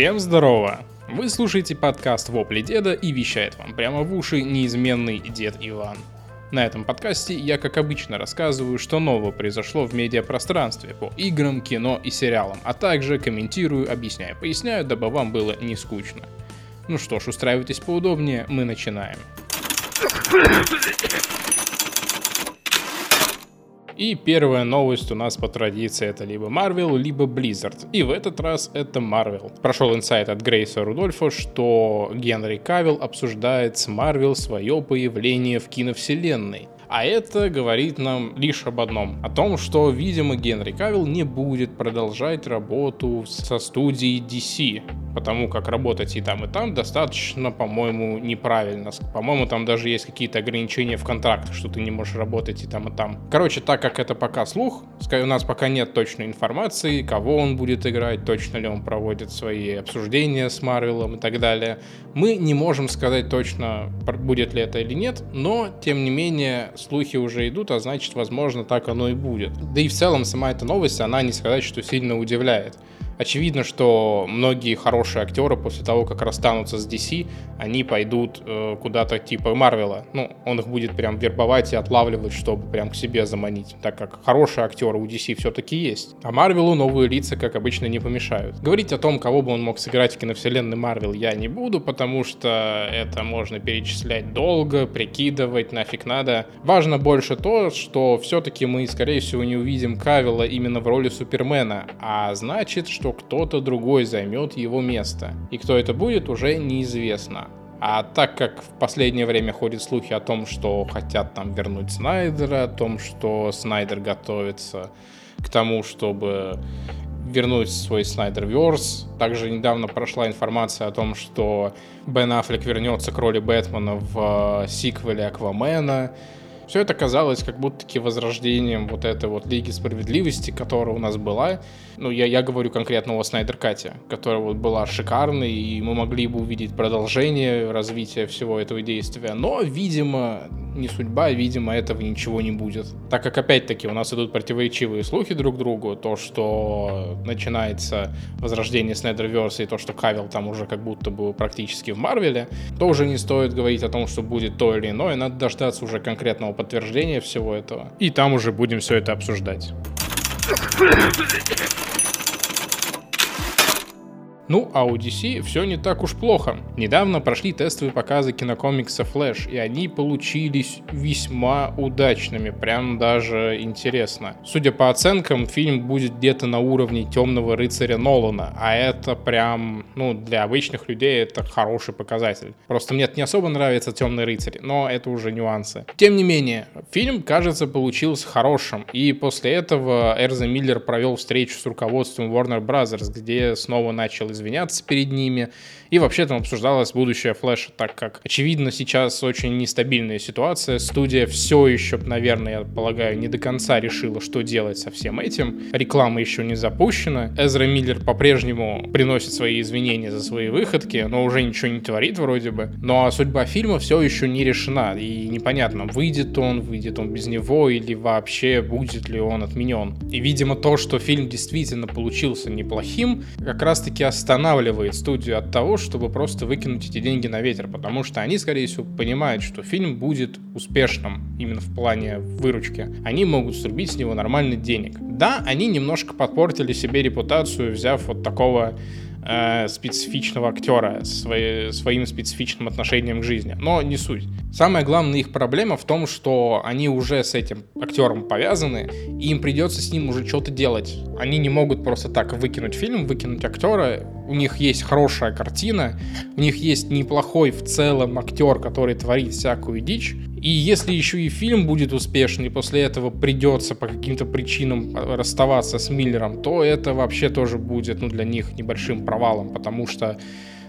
Всем здорово! Вы слушаете подкаст «Вопли деда» и вещает вам прямо в уши неизменный дед Иван. На этом подкасте я, как обычно, рассказываю, что нового произошло в медиапространстве по играм, кино и сериалам, а также комментирую, объясняю, поясняю, дабы вам было не скучно. Ну что ж, устраивайтесь поудобнее, мы начинаем. И первая новость у нас по традиции это либо Marvel, либо Blizzard. И в этот раз это Marvel. Прошел инсайт от Грейса Рудольфа, что Генри Кавилл обсуждает с Marvel свое появление в киновселенной. А это говорит нам лишь об одном. О том, что, видимо, Генри Кавилл не будет продолжать работу со студией DC. Потому как работать и там, и там достаточно, по-моему, неправильно. По-моему, там даже есть какие-то ограничения в контрактах, что ты не можешь работать и там, и там. Короче, так как это пока слух, у нас пока нет точной информации, кого он будет играть, точно ли он проводит свои обсуждения с Марвелом и так далее. Мы не можем сказать точно, будет ли это или нет, но, тем не менее, слухи уже идут, а значит, возможно, так оно и будет. Да и в целом сама эта новость, она не сказать, что сильно удивляет. Очевидно, что многие хорошие актеры после того, как расстанутся с DC, они пойдут э, куда-то типа Марвела. Ну, он их будет прям вербовать и отлавливать, чтобы прям к себе заманить, так как хорошие актеры у DC все-таки есть. А Марвелу новые лица, как обычно, не помешают. Говорить о том, кого бы он мог сыграть в киновселенной Марвел, я не буду, потому что это можно перечислять долго, прикидывать, нафиг надо. Важно больше то, что все-таки мы, скорее всего, не увидим Кавилла именно в роли Супермена, а значит, что что кто-то другой займет его место. И кто это будет, уже неизвестно. А так как в последнее время ходят слухи о том, что хотят там вернуть Снайдера, о том, что Снайдер готовится к тому, чтобы вернуть свой Снайдер Верс. Также недавно прошла информация о том, что Бен Аффлек вернется к роли Бэтмена в э, сиквеле Аквамена. Все это казалось как будто-таки возрождением вот этой вот Лиги Справедливости, которая у нас была. Ну, я, я говорю конкретно о Снайдер Кате, которая вот была шикарной, и мы могли бы увидеть продолжение развития всего этого действия. Но, видимо, не судьба, видимо, этого ничего не будет. Так как, опять-таки, у нас идут противоречивые слухи друг другу, то, что начинается возрождение Снайдерверса и то, что Кавил там уже как будто бы практически в Марвеле, то уже не стоит говорить о том, что будет то или иное, надо дождаться уже конкретного подтверждения всего этого. И там уже будем все это обсуждать. Ну, а у DC все не так уж плохо. Недавно прошли тестовые показы кинокомикса Flash, и они получились весьма удачными, прям даже интересно. Судя по оценкам, фильм будет где-то на уровне Темного рыцаря Нолана, а это прям, ну, для обычных людей это хороший показатель. Просто мне не особо нравится Темный рыцарь, но это уже нюансы. Тем не менее, фильм, кажется, получился хорошим, и после этого Эрза Миллер провел встречу с руководством Warner Bros., где снова начал извиняться перед ними. И вообще там обсуждалось будущее Флэша, так как, очевидно, сейчас очень нестабильная ситуация. Студия все еще, наверное, я полагаю, не до конца решила, что делать со всем этим. Реклама еще не запущена. Эзра Миллер по-прежнему приносит свои извинения за свои выходки, но уже ничего не творит вроде бы. Но судьба фильма все еще не решена. И непонятно, выйдет он, выйдет он без него, или вообще будет ли он отменен. И, видимо, то, что фильм действительно получился неплохим, как раз-таки останавливает студию от того, чтобы просто выкинуть эти деньги на ветер, потому что они, скорее всего, понимают, что фильм будет успешным именно в плане выручки. Они могут срубить с него нормальный денег. Да, они немножко подпортили себе репутацию, взяв вот такого э, специфичного актера свои, своим специфичным отношением к жизни. Но не суть. Самая главная их проблема в том, что они уже с этим актером повязаны, и им придется с ним уже что-то делать. Они не могут просто так выкинуть фильм, выкинуть актера. У них есть хорошая картина, у них есть неплохой в целом актер, который творит всякую дичь. И если еще и фильм будет успешный, и после этого придется по каким-то причинам расставаться с Миллером, то это вообще тоже будет ну, для них небольшим провалом, потому что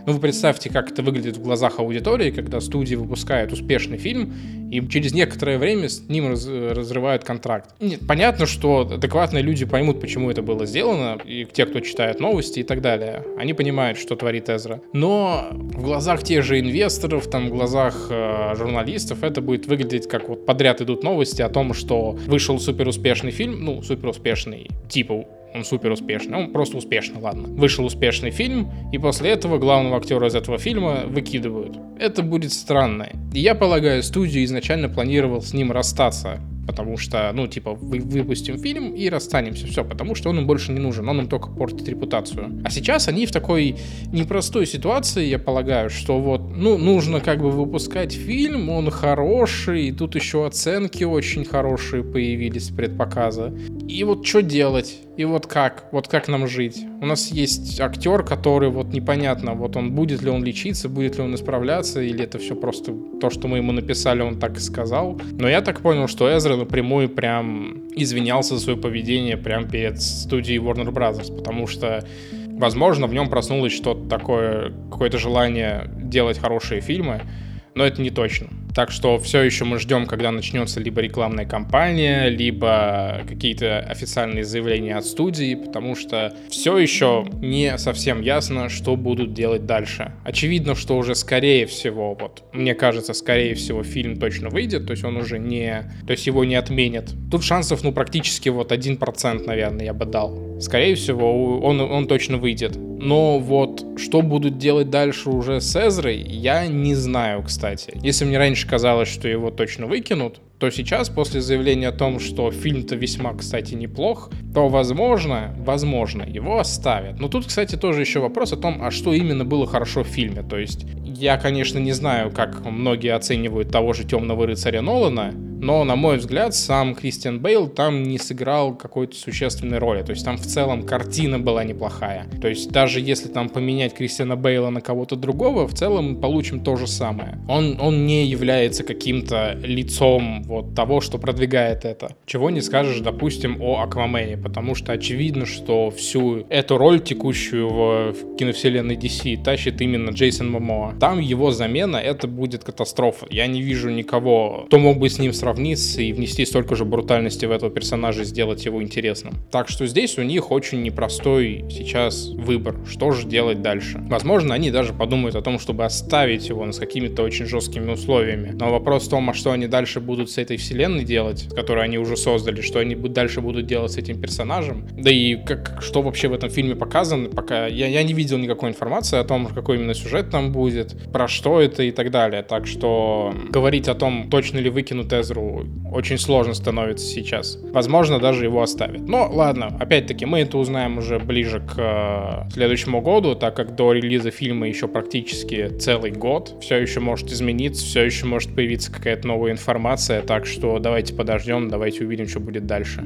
ну, вы представьте, как это выглядит в глазах аудитории, когда студии выпускают успешный фильм, и через некоторое время с ним раз, разрывают контракт. Нет, понятно, что адекватные люди поймут, почему это было сделано, и те, кто читает новости и так далее, они понимают, что творит Эзра. Но в глазах тех же инвесторов, там, в глазах э, журналистов это будет выглядеть как вот подряд идут новости о том, что вышел супер успешный фильм, ну, супер успешный, типа он супер успешный, он просто успешный, ладно. Вышел успешный фильм, и после этого главного актера из этого фильма выкидывают. Это будет странно. Я полагаю, студия изначально планировал с ним расстаться потому что, ну, типа, вы, выпустим фильм и расстанемся, все, потому что он им больше не нужен, он им только портит репутацию. А сейчас они в такой непростой ситуации, я полагаю, что вот, ну, нужно как бы выпускать фильм, он хороший, тут еще оценки очень хорошие появились с предпоказа. И вот что делать? И вот как? Вот как нам жить? У нас есть актер, который вот непонятно, вот он будет ли он лечиться, будет ли он исправляться, или это все просто то, что мы ему написали, он так и сказал. Но я так понял, что Эзра напрямую прям извинялся за свое поведение прям перед студией Warner Bros., потому что возможно, в нем проснулось что-то такое, какое-то желание делать хорошие фильмы, но это не точно. Так что все еще мы ждем, когда начнется либо рекламная кампания, либо какие-то официальные заявления от студии, потому что все еще не совсем ясно, что будут делать дальше. Очевидно, что уже скорее всего, вот, мне кажется, скорее всего, фильм точно выйдет, то есть он уже не, то есть его не отменят. Тут шансов, ну, практически вот 1%, наверное, я бы дал. Скорее всего, он, он точно выйдет. Но вот что будут делать дальше уже с Эзрой, я не знаю, кстати. Если мне раньше казалось, что его точно выкинут, то сейчас, после заявления о том, что фильм-то весьма, кстати, неплох, то, возможно, возможно, его оставят. Но тут, кстати, тоже еще вопрос о том, а что именно было хорошо в фильме. То есть, я, конечно, не знаю, как многие оценивают того же «Темного рыцаря» Нолана, но, на мой взгляд, сам Кристиан Бейл там не сыграл какой-то существенной роли. То есть там в целом картина была неплохая. То есть даже если там поменять Кристиана Бейла на кого-то другого, в целом получим то же самое. Он, он не является каким-то лицом вот того, что продвигает это. Чего не скажешь, допустим, о Аквамене, потому что очевидно, что всю эту роль текущую в киновселенной DC тащит именно Джейсон Момоа. Там его замена, это будет катастрофа. Я не вижу никого, кто мог бы с ним сравниться и внести столько же брутальности в этого персонажа и сделать его интересным. Так что здесь у них очень непростой сейчас выбор, что же делать дальше. Возможно, они даже подумают о том, чтобы оставить его с какими-то очень жесткими условиями. Но вопрос в том, а что они дальше будут с этой вселенной делать, которую они уже создали, что они дальше будут делать с этим персонажем. Да и как, что вообще в этом фильме показано, пока я, я не видел никакой информации о том, какой именно сюжет там будет, про что это и так далее. Так что говорить о том, точно ли выкинут Эзру, очень сложно становится сейчас. Возможно, даже его оставят. Но ладно, опять-таки, мы это узнаем уже ближе к э, следующему году, так как до релиза фильма еще практически целый год. Все еще может измениться, все еще может появиться какая-то новая информация, так что давайте подождем, давайте увидим, что будет дальше.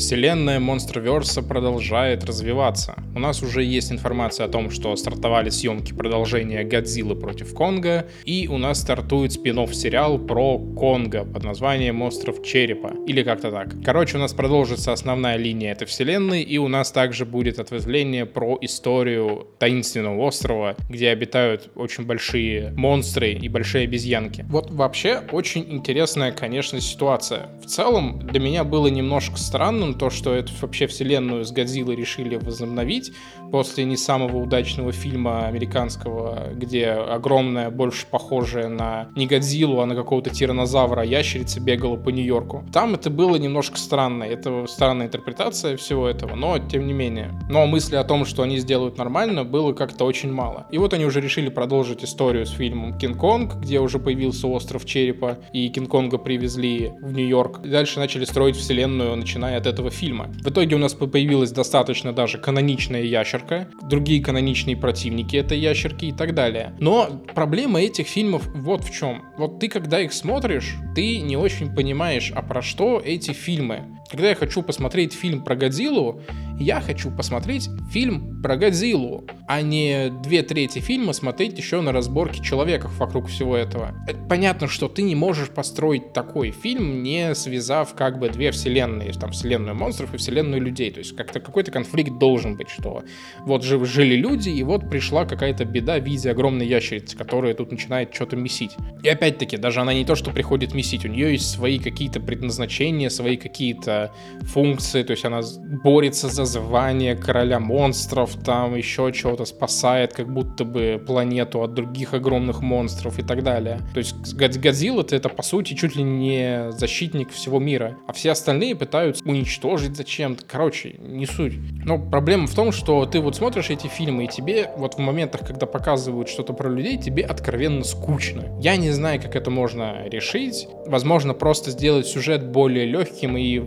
Вселенная Монстроверса продолжает развиваться. У нас уже есть информация о том, что стартовали съемки продолжения Годзиллы против Конга, и у нас стартует спин сериал про Конга под названием Остров Черепа, или как-то так. Короче, у нас продолжится основная линия этой вселенной, и у нас также будет ответвление про историю таинственного острова, где обитают очень большие монстры и большие обезьянки. Вот вообще очень интересная, конечно, ситуация. В целом, для меня было немножко странным то, что эту вообще вселенную с Годзиллой решили возобновить после не самого удачного фильма американского, где огромная, больше похожая на не Годзиллу, а на какого-то тиранозавра ящерица бегала по Нью-Йорку. Там это было немножко странно, это странная интерпретация всего этого, но тем не менее. Но мысли о том, что они сделают нормально, было как-то очень мало. И вот они уже решили продолжить историю с фильмом «Кинг-Конг», где уже появился остров Черепа, и Кинг-Конга привезли в Нью-Йорк. И дальше начали строить вселенную, начиная от этого фильма. В итоге у нас появилась достаточно даже каноничная ящерка, другие каноничные противники этой ящерки и так далее. Но проблема этих фильмов вот в чем. Вот ты, когда их смотришь, ты не очень понимаешь, а про что эти фильмы. Когда я хочу посмотреть фильм про Годзиллу, я хочу посмотреть фильм про Годзиллу, а не две трети фильма смотреть еще на разборке человеков вокруг всего этого. Э, понятно, что ты не можешь построить такой фильм, не связав как бы две вселенные, там вселенную монстров и вселенную людей. То есть как-то какой-то конфликт должен быть, что вот жили люди, и вот пришла какая-то беда в виде огромной ящерицы, которая тут начинает что-то месить. И опять-таки, даже она не то, что приходит месить, у нее есть свои какие-то предназначения, свои какие-то функции, то есть она борется за звание короля монстров, там еще чего-то спасает, как будто бы планету от других огромных монстров и так далее. То есть Годзилла это по сути чуть ли не защитник всего мира, а все остальные пытаются уничтожить зачем-то. Короче, не суть. Но проблема в том, что ты вот смотришь эти фильмы, и тебе вот в моментах, когда показывают что-то про людей, тебе откровенно скучно. Я не знаю, как это можно решить. Возможно, просто сделать сюжет более легким и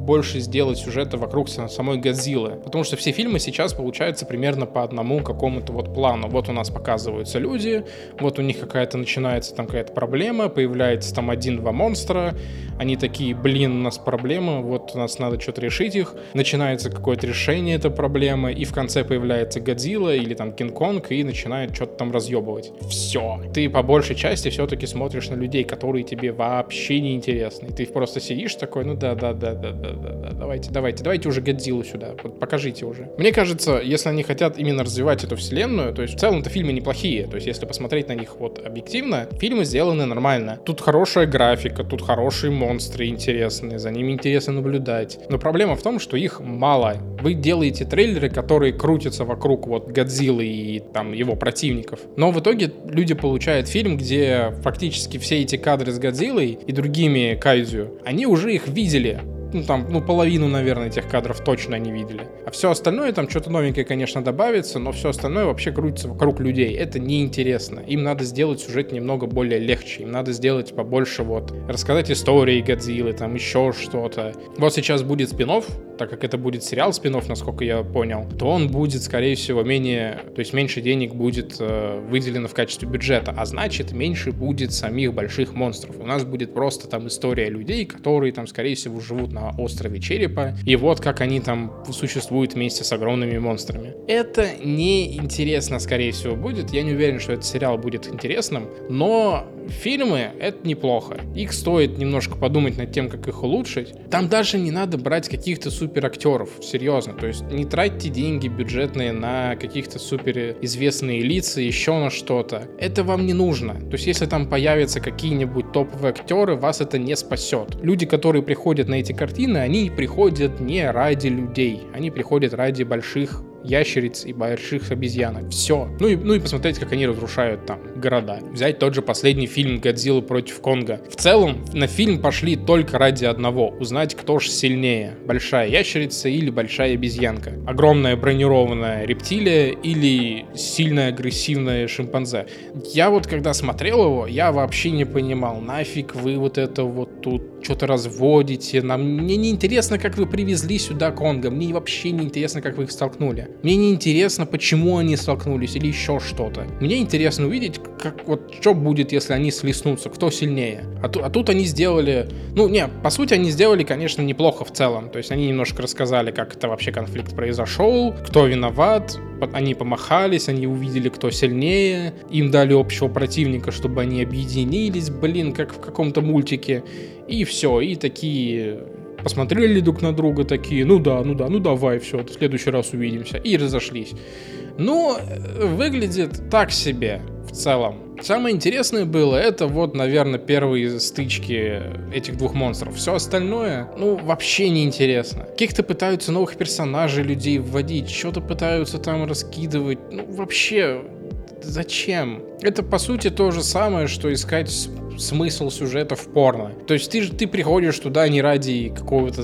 больше сделать сюжета вокруг самой Годзиллы. Потому что все фильмы сейчас получаются примерно по одному какому-то вот плану. Вот у нас показываются люди, вот у них какая-то начинается там какая-то проблема, появляется там один-два монстра, они такие, блин, у нас проблема, вот у нас надо что-то решить их, начинается какое-то решение этой проблемы, и в конце появляется Годзилла или там Кинг-Конг и начинает что-то там разъебывать. Все. Ты по большей части все-таки смотришь на людей, которые тебе вообще не интересны. Ты просто сидишь такой, ну да, да, да, да, да, да, да, давайте, давайте, давайте уже Годзиллу сюда, вот покажите уже. Мне кажется, если они хотят именно развивать эту вселенную, то есть в целом-то фильмы неплохие, то есть если посмотреть на них вот объективно, фильмы сделаны нормально. Тут хорошая графика, тут хороший мод, монстры интересные, за ними интересно наблюдать. Но проблема в том, что их мало. Вы делаете трейлеры, которые крутятся вокруг вот Годзиллы и там его противников. Но в итоге люди получают фильм, где фактически все эти кадры с Годзиллой и другими кайдзю, они уже их видели ну, там, ну, половину, наверное, этих кадров точно не видели. А все остальное, там что-то новенькое, конечно, добавится, но все остальное вообще крутится вокруг людей. Это неинтересно. Им надо сделать сюжет немного более легче. Им надо сделать побольше вот, рассказать истории Годзиллы, там еще что-то. Вот сейчас будет спин так как это будет сериал спин насколько я понял, то он будет, скорее всего, менее, то есть меньше денег будет э, выделено в качестве бюджета, а значит, меньше будет самих больших монстров. У нас будет просто там история людей, которые там, скорее всего, живут на острове Черепа, и вот как они там существуют вместе с огромными монстрами. Это не интересно, скорее всего, будет. Я не уверен, что этот сериал будет интересным, но фильмы — это неплохо. Их стоит немножко подумать над тем, как их улучшить. Там даже не надо брать каких-то супер актеров, серьезно. То есть не тратьте деньги бюджетные на каких-то супер известные лица, еще на что-то. Это вам не нужно. То есть если там появятся какие-нибудь топовые актеры, вас это не спасет. Люди, которые приходят на эти картины, они приходят не ради людей, они приходят ради больших ящериц и больших обезьянок. Все. Ну и, ну и посмотреть, как они разрушают там города. Взять тот же последний фильм «Годзилла против Конга». В целом, на фильм пошли только ради одного. Узнать, кто же сильнее. Большая ящерица или большая обезьянка. Огромная бронированная рептилия или сильная агрессивная шимпанзе. Я вот когда смотрел его, я вообще не понимал, нафиг вы вот это вот тут что-то разводите. Нам... Мне не интересно, как вы привезли сюда Конга. Мне вообще не интересно, как вы их столкнули. Мне не интересно, почему они столкнулись или еще что-то. Мне интересно увидеть, как вот что будет, если они слеснутся, кто сильнее. А, ту, а тут они сделали, ну не, по сути они сделали, конечно, неплохо в целом. То есть они немножко рассказали, как это вообще конфликт произошел, кто виноват, они помахались, они увидели, кто сильнее, им дали общего противника, чтобы они объединились, блин, как в каком-то мультике. И все, и такие посмотрели друг на друга такие, ну да, ну да, ну давай, все, в следующий раз увидимся, и разошлись. Ну, выглядит так себе в целом. Самое интересное было, это вот, наверное, первые стычки этих двух монстров. Все остальное, ну, вообще не интересно. Каких-то пытаются новых персонажей, людей вводить, что-то пытаются там раскидывать. Ну, вообще, зачем? Это, по сути, то же самое, что искать смысл сюжета в порно. То есть ты, ты приходишь туда не ради какого-то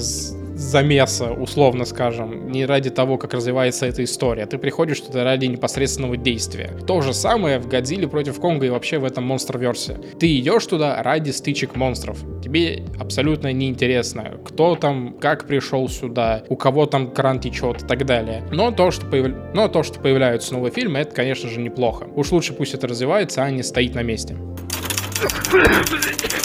замеса, условно скажем, не ради того, как развивается эта история. Ты приходишь туда ради непосредственного действия. То же самое в Годзилле против Конга и вообще в этом монстр-версе. Ты идешь туда ради стычек монстров. Тебе абсолютно неинтересно, кто там, как пришел сюда, у кого там кран течет и так далее. Но то, что, появ... Но то, что появляются новые фильмы, это, конечно же, неплохо. Уж лучше пусть это развивается, а не стоит на месте. 無理!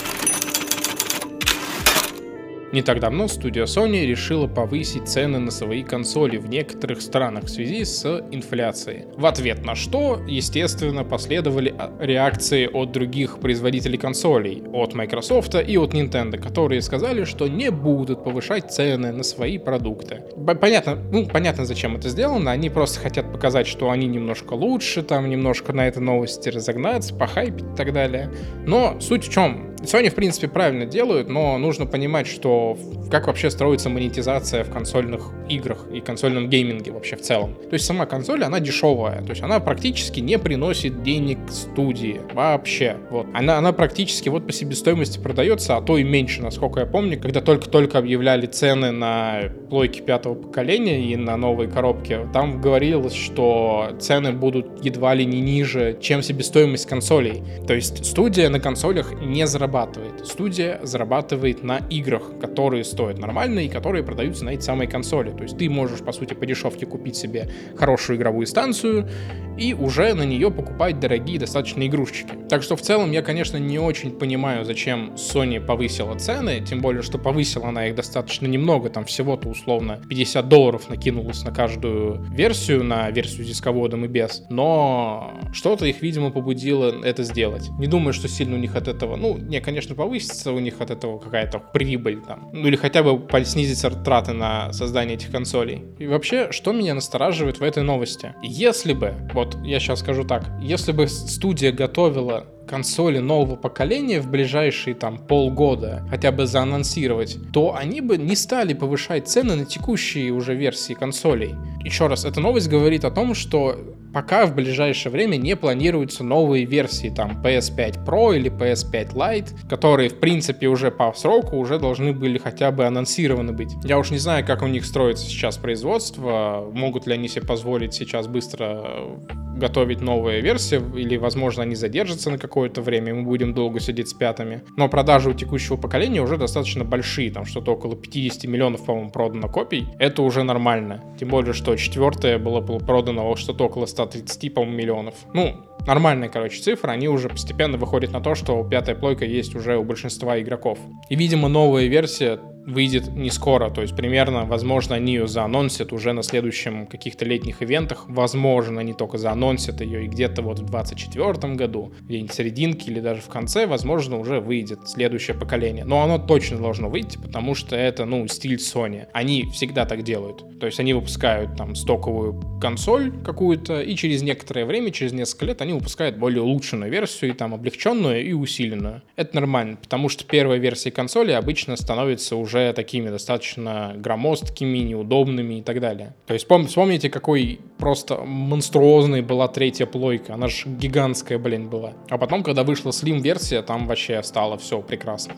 Не так давно студия Sony решила повысить цены на свои консоли в некоторых странах в связи с инфляцией. В ответ на что, естественно, последовали а, реакции от других производителей консолей, от Microsoft и от Nintendo, которые сказали, что не будут повышать цены на свои продукты. Понятно, ну, понятно, зачем это сделано, они просто хотят показать, что они немножко лучше, там немножко на этой новости разогнаться, похайпить и так далее. Но суть в чем? Sony, в принципе, правильно делают, но нужно понимать, что как вообще строится монетизация в консольных играх и консольном гейминге вообще в целом. То есть сама консоль, она дешевая, то есть она практически не приносит денег студии вообще. Вот. Она, она практически вот по себестоимости продается, а то и меньше, насколько я помню, когда только-только объявляли цены на плойки пятого поколения и на новые коробки, там говорилось, что цены будут едва ли не ниже, чем себестоимость консолей. То есть студия на консолях не зарабатывает. Студия зарабатывает на играх, которые стоят нормально и которые продаются на эти самые консоли. То есть ты можешь, по сути, по дешевке купить себе хорошую игровую станцию и уже на нее покупать дорогие достаточно игрушечки. Так что в целом я, конечно, не очень понимаю, зачем Sony повысила цены, тем более, что повысила она их достаточно немного, там всего-то условно 50 долларов накинулось на каждую версию, на версию с дисководом и без. Но что-то их, видимо, побудило это сделать. Не думаю, что сильно у них от этого, ну, не, конечно, повысится у них от этого какая-то прибыль там, ну или хотя бы снизится траты на создание этих консолей. И вообще, что меня настораживает в этой новости? Если бы, вот я сейчас скажу так, если бы студия готовила консоли нового поколения в ближайшие там полгода хотя бы заанонсировать, то они бы не стали повышать цены на текущие уже версии консолей. Еще раз, эта новость говорит о том, что пока в ближайшее время не планируются новые версии там PS5 Pro или PS5 Lite, которые в принципе уже по сроку уже должны были хотя бы анонсированы быть. Я уж не знаю, как у них строится сейчас производство, могут ли они себе позволить сейчас быстро готовить новые версии, или, возможно, они задержатся на какое-то время, и мы будем долго сидеть с пятами. Но продажи у текущего поколения уже достаточно большие, там что-то около 50 миллионов, по-моему, продано копий. Это уже нормально. Тем более, что четвертое было продано что-то около 130, по-моему, миллионов. Ну, нормальные, короче, цифры, они уже постепенно выходят на то, что пятая плойка есть уже у большинства игроков. И, видимо, новая версия выйдет не скоро, то есть примерно, возможно, они ее заанонсят уже на следующем каких-то летних ивентах, возможно, они только заанонсят ее и где-то вот в 24 году, где-нибудь в серединке или даже в конце, возможно, уже выйдет следующее поколение. Но оно точно должно выйти, потому что это, ну, стиль Sony. Они всегда так делают. То есть они выпускают там стоковую консоль какую-то, и через некоторое время, через несколько лет, они выпускают более улучшенную версию, и там облегченную и усиленную. Это нормально, потому что первая версия консоли обычно становится уже такими достаточно громоздкими, неудобными и так далее. То есть вспомните, какой просто монструозной была третья плойка. Она же гигантская, блин, была. А потом, когда вышла Slim-версия, там вообще стало все прекрасно.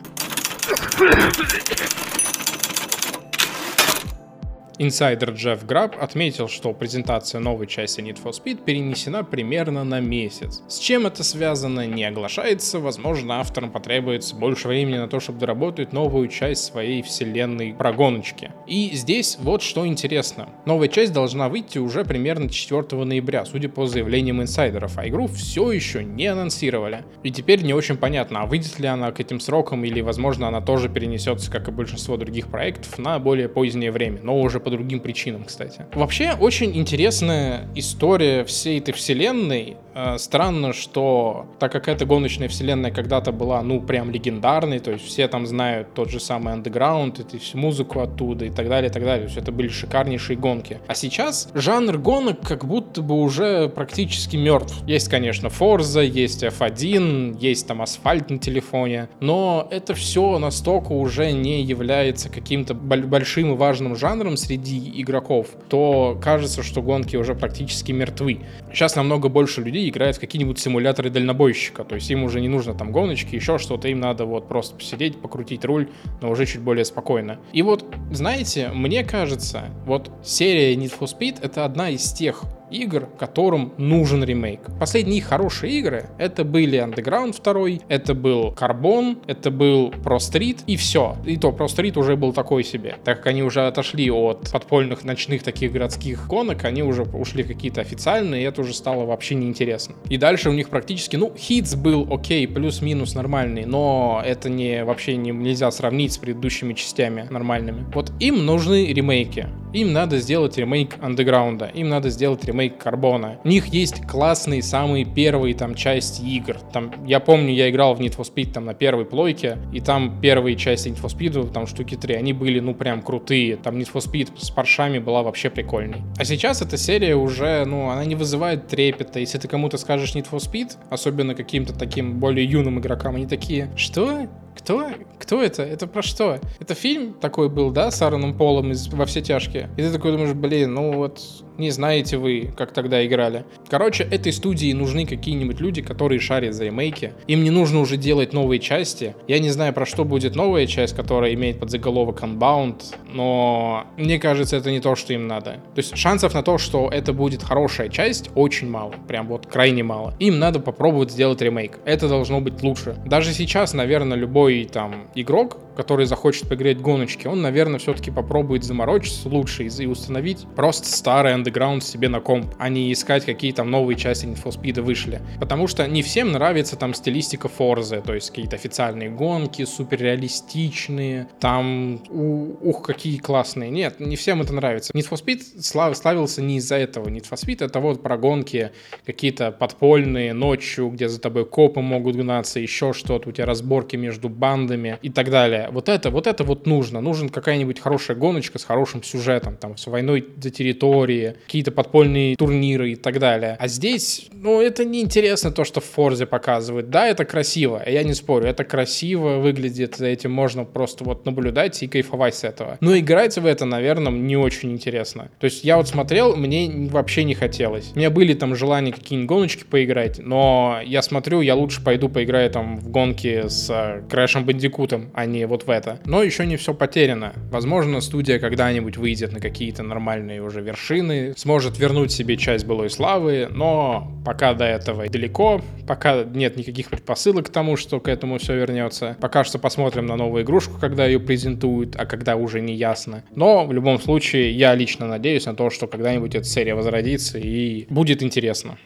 Инсайдер Джефф Граб отметил, что презентация новой части Need for Speed перенесена примерно на месяц. С чем это связано, не оглашается, возможно, авторам потребуется больше времени на то, чтобы доработать новую часть своей вселенной про гоночки. И здесь вот что интересно. Новая часть должна выйти уже примерно 4 ноября, судя по заявлениям инсайдеров, а игру все еще не анонсировали. И теперь не очень понятно, а выйдет ли она к этим срокам или, возможно, она тоже перенесется, как и большинство других проектов, на более позднее время, но уже по другим причинам, кстати. Вообще, очень интересная история всей этой вселенной. Э, странно, что так как эта гоночная вселенная когда-то была, ну, прям легендарной, то есть все там знают тот же самый Underground, и всю музыку оттуда и так далее, и так далее. То есть это были шикарнейшие гонки. А сейчас жанр гонок как будто бы уже практически мертв. Есть, конечно, Forza, есть F1, есть там асфальт на телефоне, но это все настолько уже не является каким-то большим и важным жанром среди игроков, то кажется, что гонки уже практически мертвы. Сейчас намного больше людей играют в какие-нибудь симуляторы дальнобойщика, то есть им уже не нужно там гоночки, еще что-то, им надо вот просто посидеть, покрутить руль, но уже чуть более спокойно. И вот, знаете, мне кажется, вот серия Need for Speed это одна из тех игр, которым нужен ремейк. Последние хорошие игры это были Underground 2, это был Carbon, это был Pro Street и все. И то Pro Street уже был такой себе. Так как они уже отошли от подпольных ночных таких городских гонок, они уже ушли какие-то официальные, и это уже стало вообще неинтересно. И дальше у них практически, ну, Hits был окей, плюс-минус нормальный, но это не вообще не, нельзя сравнить с предыдущими частями нормальными. Вот им нужны ремейки. Им надо сделать ремейк Андеграунда, им надо сделать ремейк ремейк Карбона. У них есть классные самые первые там части игр. Там, я помню, я играл в Need for Speed там на первой плойке, и там первые части Need for Speed, там штуки три, они были, ну, прям крутые. Там Need for Speed с паршами была вообще прикольной. А сейчас эта серия уже, ну, она не вызывает трепета. Если ты кому-то скажешь Need for Speed, особенно каким-то таким более юным игрокам, они такие, что? Кто? Кто это? Это про что? Это фильм такой был, да, с Аароном Полом из «Во все тяжкие»? И ты такой думаешь, блин, ну вот не знаете вы, как тогда играли. Короче, этой студии нужны какие-нибудь люди, которые шарят за ремейки. Им не нужно уже делать новые части. Я не знаю, про что будет новая часть, которая имеет под заголовок Unbound, но мне кажется, это не то, что им надо. То есть шансов на то, что это будет хорошая часть, очень мало. Прям вот крайне мало. Им надо попробовать сделать ремейк. Это должно быть лучше. Даже сейчас, наверное, любой там игрок, который захочет поиграть гоночки, он, наверное, все-таки попробует заморочиться лучше и установить просто старый Underground себе на комп, а не искать, какие там новые части Need for Speed вышли. Потому что не всем нравится там стилистика Форзы, то есть какие-то официальные гонки, суперреалистичные, там, у, ух, какие классные. Нет, не всем это нравится. Need for Speed слав, славился не из-за этого. Need for Speed это вот про гонки какие-то подпольные, ночью, где за тобой копы могут гнаться, еще что-то, у тебя разборки между бандами и так далее. Вот это, вот это вот нужно. Нужен какая-нибудь хорошая гоночка с хорошим сюжетом, там, с войной за территории, какие-то подпольные турниры и так далее. А здесь, ну, это не интересно то, что в Форзе показывают. Да, это красиво, я не спорю, это красиво выглядит, за этим можно просто вот наблюдать и кайфовать с этого. Но играть в это, наверное, не очень интересно. То есть я вот смотрел, мне вообще не хотелось. У меня были там желания какие-нибудь гоночки поиграть, но я смотрю, я лучше пойду поиграю там в гонки с Крэшем Бандикутом, а не вот в это. Но еще не все потеряно. Возможно, студия когда-нибудь выйдет на какие-то нормальные уже вершины, сможет вернуть себе часть былой славы, но пока до этого далеко, пока нет никаких предпосылок к тому, что к этому все вернется. Пока что посмотрим на новую игрушку, когда ее презентуют, а когда уже не ясно. Но в любом случае я лично надеюсь на то, что когда-нибудь эта серия возродится и будет интересно.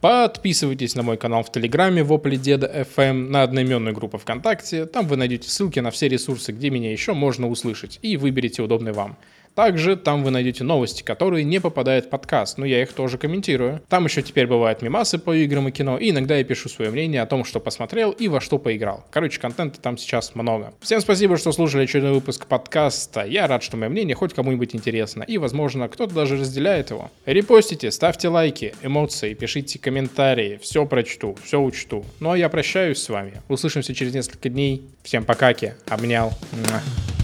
Подписывайтесь на мой канал в Телеграме Вопли Деда FM, на одноименную группу ВКонтакте. Там вы найдете ссылки на все ресурсы, где меня еще можно услышать, и выберите удобный вам. Также там вы найдете новости, которые не попадают в подкаст, но я их тоже комментирую. Там еще теперь бывают мемасы по играм и кино, и иногда я пишу свое мнение о том, что посмотрел и во что поиграл. Короче, контента там сейчас много. Всем спасибо, что слушали очередной выпуск подкаста. Я рад, что мое мнение хоть кому-нибудь интересно, и, возможно, кто-то даже разделяет его. Репостите, ставьте лайки, эмоции, пишите комментарии, все прочту, все учту. Ну а я прощаюсь с вами. Услышимся через несколько дней. Всем покаки, обнял. Муа.